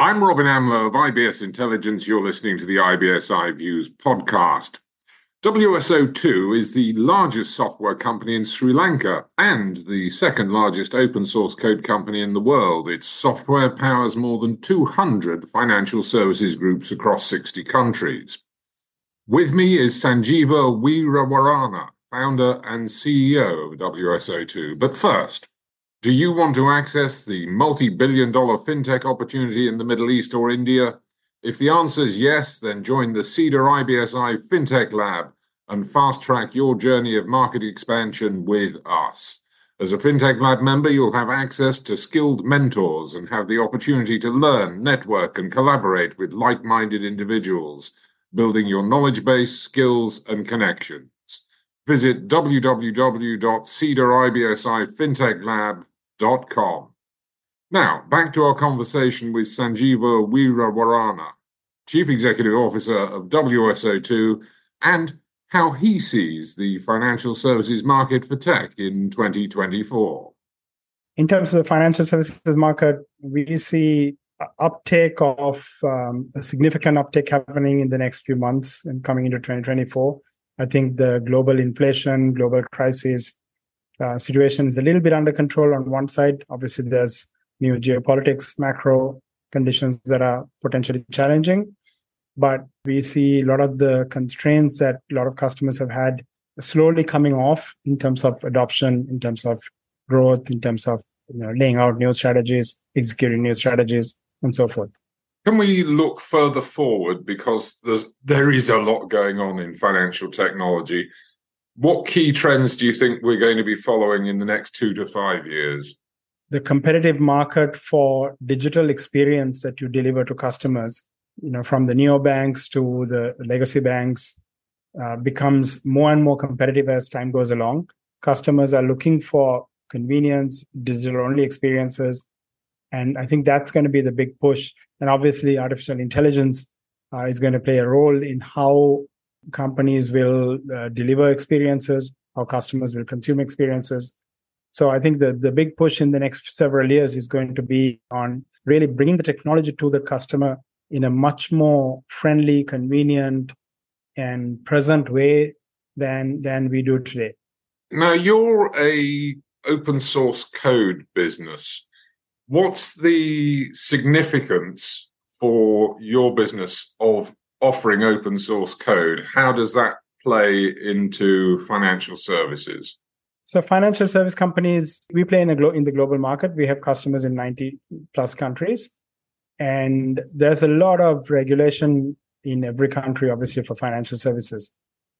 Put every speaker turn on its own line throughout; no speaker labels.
I'm Robin Amlôt of IBS Intelligence. You're listening to the IBS iViews podcast. WSO2 is the largest software company in Sri Lanka and the second largest open source code company in the world. Its software powers more than 200 financial services groups across 60 countries. With me is Sanjiva Weerawarana, founder and CEO of WSO2. But first, do you want to access the multi billion dollar fintech opportunity in the Middle East or India? If the answer is yes, then join the Cedar IBSI Fintech Lab and fast track your journey of market expansion with us. As a Fintech Lab member, you'll have access to skilled mentors and have the opportunity to learn, network, and collaborate with like minded individuals, building your knowledge base, skills, and connections. Visit www.cedaribsifintechlab.com com. Now, back to our conversation with Sanjiva Weerawarana, Chief Executive Officer of WSO2, and how he sees the financial services market for tech in 2024.
In terms of the financial services market, we see uptake of um, a significant uptake happening in the next few months and coming into 2024. I think the global inflation, global crisis, uh, situation is a little bit under control on one side. Obviously, there's new geopolitics, macro conditions that are potentially challenging. But we see a lot of the constraints that a lot of customers have had slowly coming off in terms of adoption, in terms of growth, in terms of you know, laying out new strategies, executing new strategies, and so forth.
Can we look further forward because there's there is a lot going on in financial technology? What key trends do you think we're going to be following in the next two to five years?
The competitive market for digital experience that you deliver to customers, you know, from the neobanks to the legacy banks, uh, becomes more and more competitive as time goes along. Customers are looking for convenience, digital only experiences. And I think that's going to be the big push. And obviously, artificial intelligence uh, is going to play a role in how companies will uh, deliver experiences, how customers will consume experiences. So I think the, the big push in the next several years is going to be on really bringing the technology to the customer in a much more friendly, convenient, and present way than than we do today.
Now you're a open source code business. What's the significance for your business of offering open source code. How does that play into financial services?
So financial service companies, we play in, glo- in the global market. We have customers in 90 plus countries. And there's a lot of regulation in every country, obviously, for financial services.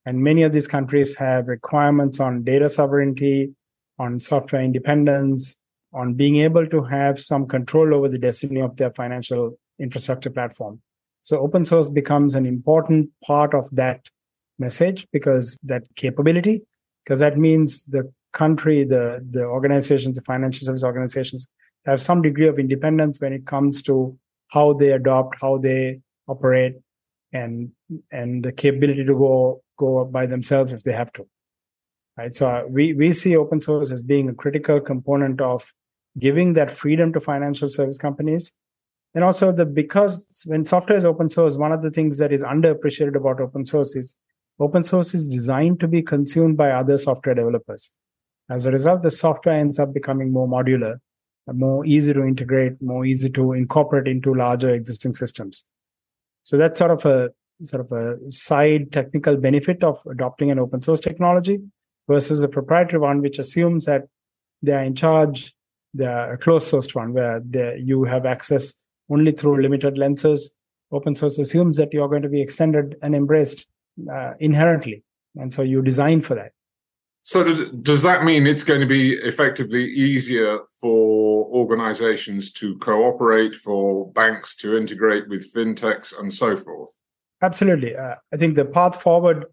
And many of these countries have requirements on data sovereignty, on software independence, on being able to have some control over the destiny of their financial infrastructure platform. So open source becomes an important part of that message because that capability, because that means the country, the, the organizations, the financial service organizations have some degree of independence when it comes to how they adopt, how they operate, and and the capability to go go by themselves if they have to. Right. So uh, we we see open source as being a critical component of giving that freedom to financial service companies and also the because when software is open source one of the things that is underappreciated about open source is open source is designed to be consumed by other software developers. As a result the software ends up becoming more modular more easy to integrate more easy to incorporate into larger existing systems. So that's sort of a sort of a side technical benefit of adopting an open source technology versus a proprietary one which assumes that they are in charge the closed source one where you have access only through limited lenses. Open source assumes that you're going to be extended and embraced uh, inherently. And so you design for that.
So does, does that mean it's going to be effectively easier for organizations to cooperate, for banks to integrate with fintechs and so forth?
Absolutely. Uh, I think the path forward,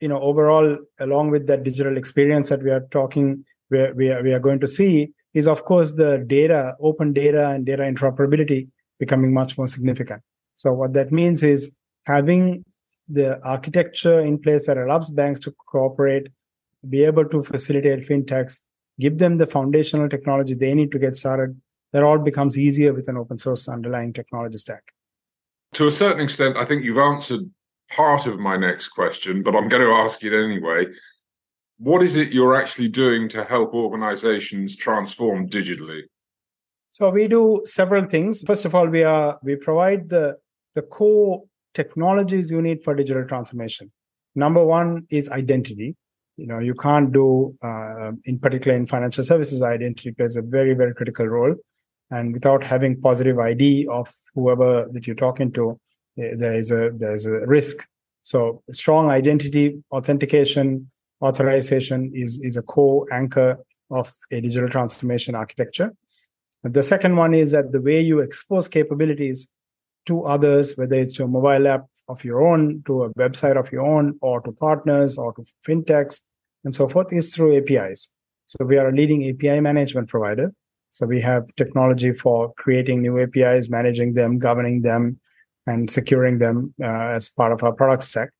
you know, overall, along with that digital experience that we are talking, where we are, we are going to see is, of course, the data, open data and data interoperability becoming much more significant. So what that means is having the architecture in place that allows banks to cooperate, be able to facilitate fintechs, give them the foundational technology they need to get started, that all becomes easier with an open source underlying technology stack.
To a certain extent, I think you've answered part of my next question, but I'm going to ask it anyway. What is it you're actually doing to help organizations transform digitally?
So we do several things. First of all, we are we provide the the core technologies you need for digital transformation. Number one is identity. You know, you can't do, uh, in particular in financial services, identity plays a very, very critical role. And without having positive ID of whoever that you're talking to, eh, there is a there's a risk. So strong identity authentication authorization is is a core anchor of a digital transformation architecture. The second one is that the way you expose capabilities to others, whether it's to a mobile app of your own, to a website of your own, or to partners, or to fintechs, and so forth, is through APIs. So we are a leading API management provider. So we have technology for creating new APIs, managing them, governing them, and securing them uh, as part of our product stack.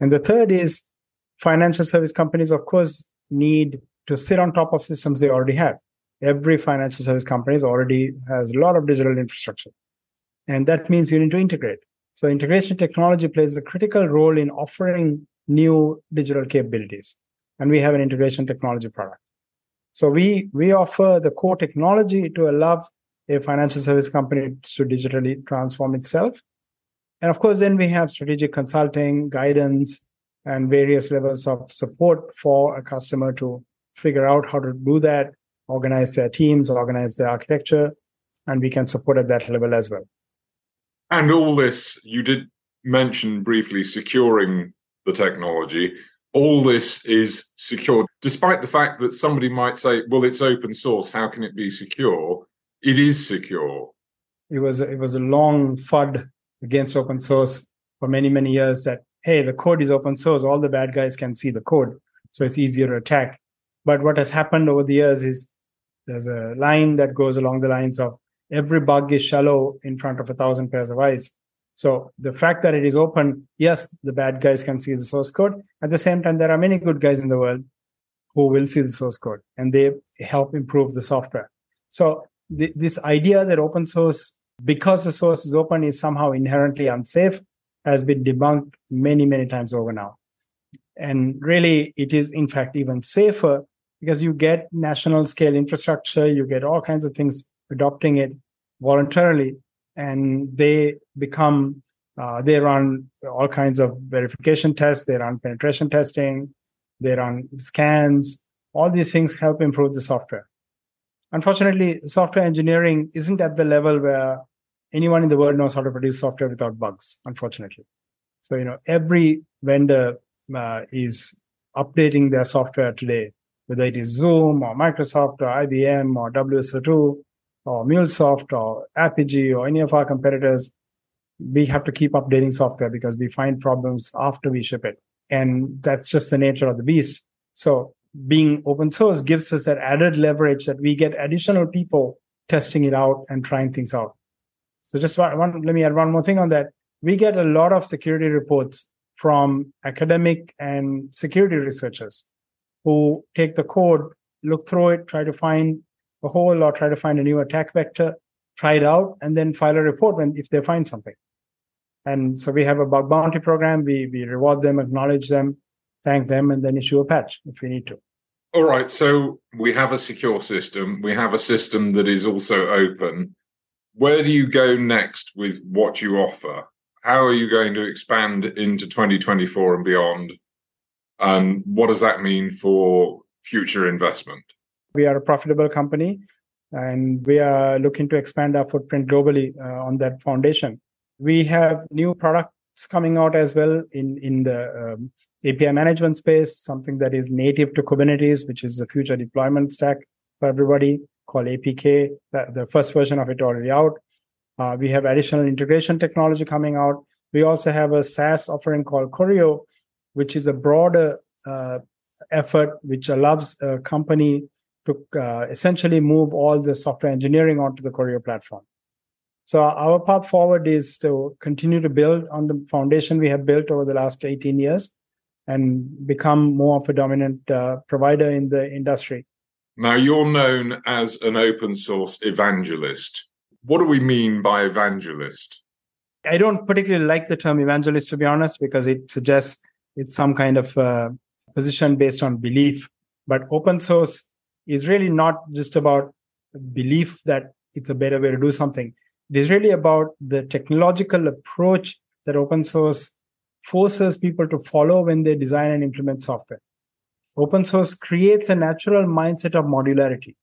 And the third is financial service companies, of course, need to sit on top of systems they already have. Every financial service company already has a lot of digital infrastructure. And that means you need to integrate. So integration technology plays a critical role in offering new digital capabilities. And we have an integration technology product. So we we offer the core technology to allow a financial service company to digitally transform itself. And of course, then we have strategic consulting, guidance, and various levels of support for a customer to figure out how to do that, organize their teams, organize their architecture, and we can support at that level as well.
And all this, you did mention briefly securing the technology. All this is secure, despite the fact that somebody might say, well, it's open source. How can it be secure? It is secure.
It was, it was a long FUD against open source for many, many years that, hey, the code is open source. All the bad guys can see the code. So it's easier to attack. But what has happened over the years is there's a line that goes along the lines of every bug is shallow in front of a thousand pairs of eyes. So the fact that it is open, yes, the bad guys can see the source code. At the same time, there are many good guys in the world who will see the source code and they help improve the software. So th- this idea that open source, because the source is open, is somehow inherently unsafe has been debunked many, many times over now. And really, it is in fact even safer because you get national scale infrastructure, you get all kinds of things adopting it voluntarily, and they become uh, they run all kinds of verification tests, they run penetration testing, they run scans. All these things help improve the software. Unfortunately, software engineering isn't at the level where anyone in the world knows how to produce software without bugs, unfortunately. So, you know, every vendor uh, is updating their software today, whether it is Zoom or Microsoft or IBM or WSO2 or MuleSoft or Apigee or any of our competitors, we have to keep updating software because we find problems after we ship it. And that's just the nature of the beast. So being open source gives us that added leverage that we get additional people testing it out and trying things out. So just one, one let me add one more thing on that. We get a lot of security reports from academic and security researchers who take the code, look through it, try to find a hole or try to find a new attack vector, try it out, and then file a report when if they find something. And so we have a bug bounty program. We we reward them, acknowledge them, thank them, and then issue a patch if we need to.
All right. So we have a secure system. We have a system that is also open. Where do you go next with what you offer? How are you going to expand into 2024 and beyond? And what does that mean for future investment?
We are a profitable company and we are looking to expand our footprint globally uh, on that foundation. We have new products coming out as well in, in the um, API management space, something that is native to Kubernetes, which is the future deployment stack for everybody called APK. The first version of it already out. Uh, we have additional integration technology coming out. We also have a SaaS offering called Choreo, which is a broader uh, effort which allows a company to uh, essentially move all the software engineering onto the Choreo platform. So our path forward is to continue to build on the foundation we have built over the last 18 years and become more of a dominant uh, provider in the industry.
Now, you're known as an open source evangelist. What do we mean by evangelist?
I don't particularly like the term evangelist, to be honest, because it suggests it's some kind of uh, position based on belief. But open source is really not just about belief that it's a better way to do something. It is really about the technological approach that open source forces people to follow when they design and implement software. Open source creates a natural mindset of modularity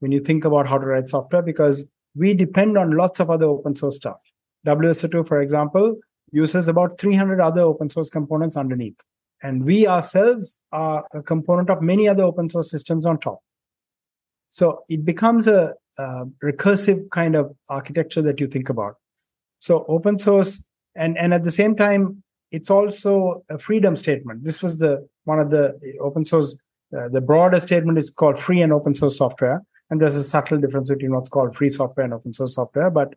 when you think about how to write software because we depend on lots of other open source stuff. WSO2, for example, uses about 300 other open source components underneath. And we ourselves are a component of many other open source systems on top. So it becomes a, a recursive kind of architecture that you think about. So open source, and, and at the same time, it's also a freedom statement. This was the one of the open source, uh, the broader statement is called free and open source software. And there's a subtle difference between what's called free software and open source software. But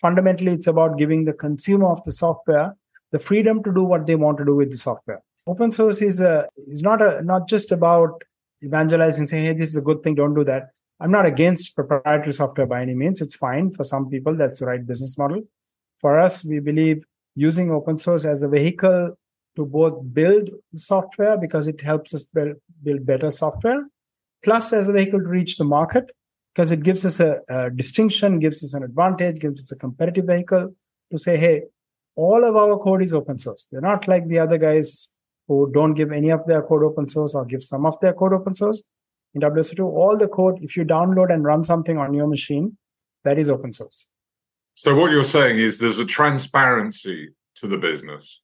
fundamentally, it's about giving the consumer of the software the freedom to do what they want to do with the software. Open source is a, is not a, not just about evangelizing, saying, hey, this is a good thing, don't do that. I'm not against proprietary software by any means. It's fine for some people. That's the right business model. For us, we believe using open source as a vehicle to both build software because it helps us build, build better software, plus as a vehicle to reach the market because it gives us a, a distinction, gives us an advantage, gives us a competitive vehicle to say, hey, all of our code is open source. We're not like the other guys who don't give any of their code open source or give some of their code open source. In WSO2, all the code, if you download and run something on your machine, that is open source.
So what you're saying is there's a transparency to the business.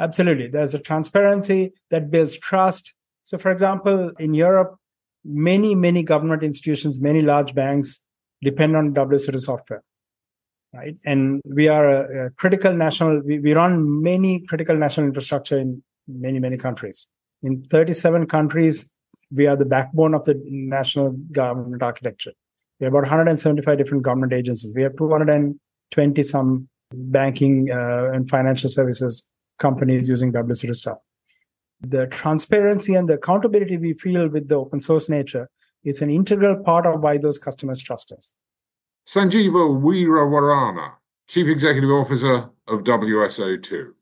Absolutely. There's a transparency that builds trust. So for example, in Europe, many, many government institutions, many large banks depend on WSO2 software. Right. And we are a, a critical national, we, we run many critical national infrastructure in many, many countries. In 37 countries, we are the backbone of the national government architecture. We have about 175 different government agencies. We have 220 some banking uh, and financial services companies using WSO2 stuff. The transparency and the accountability we feel with the open source nature is an integral part of why those customers trust us.
Sanjiva Weerawarana, Chief Executive Officer of WSO2.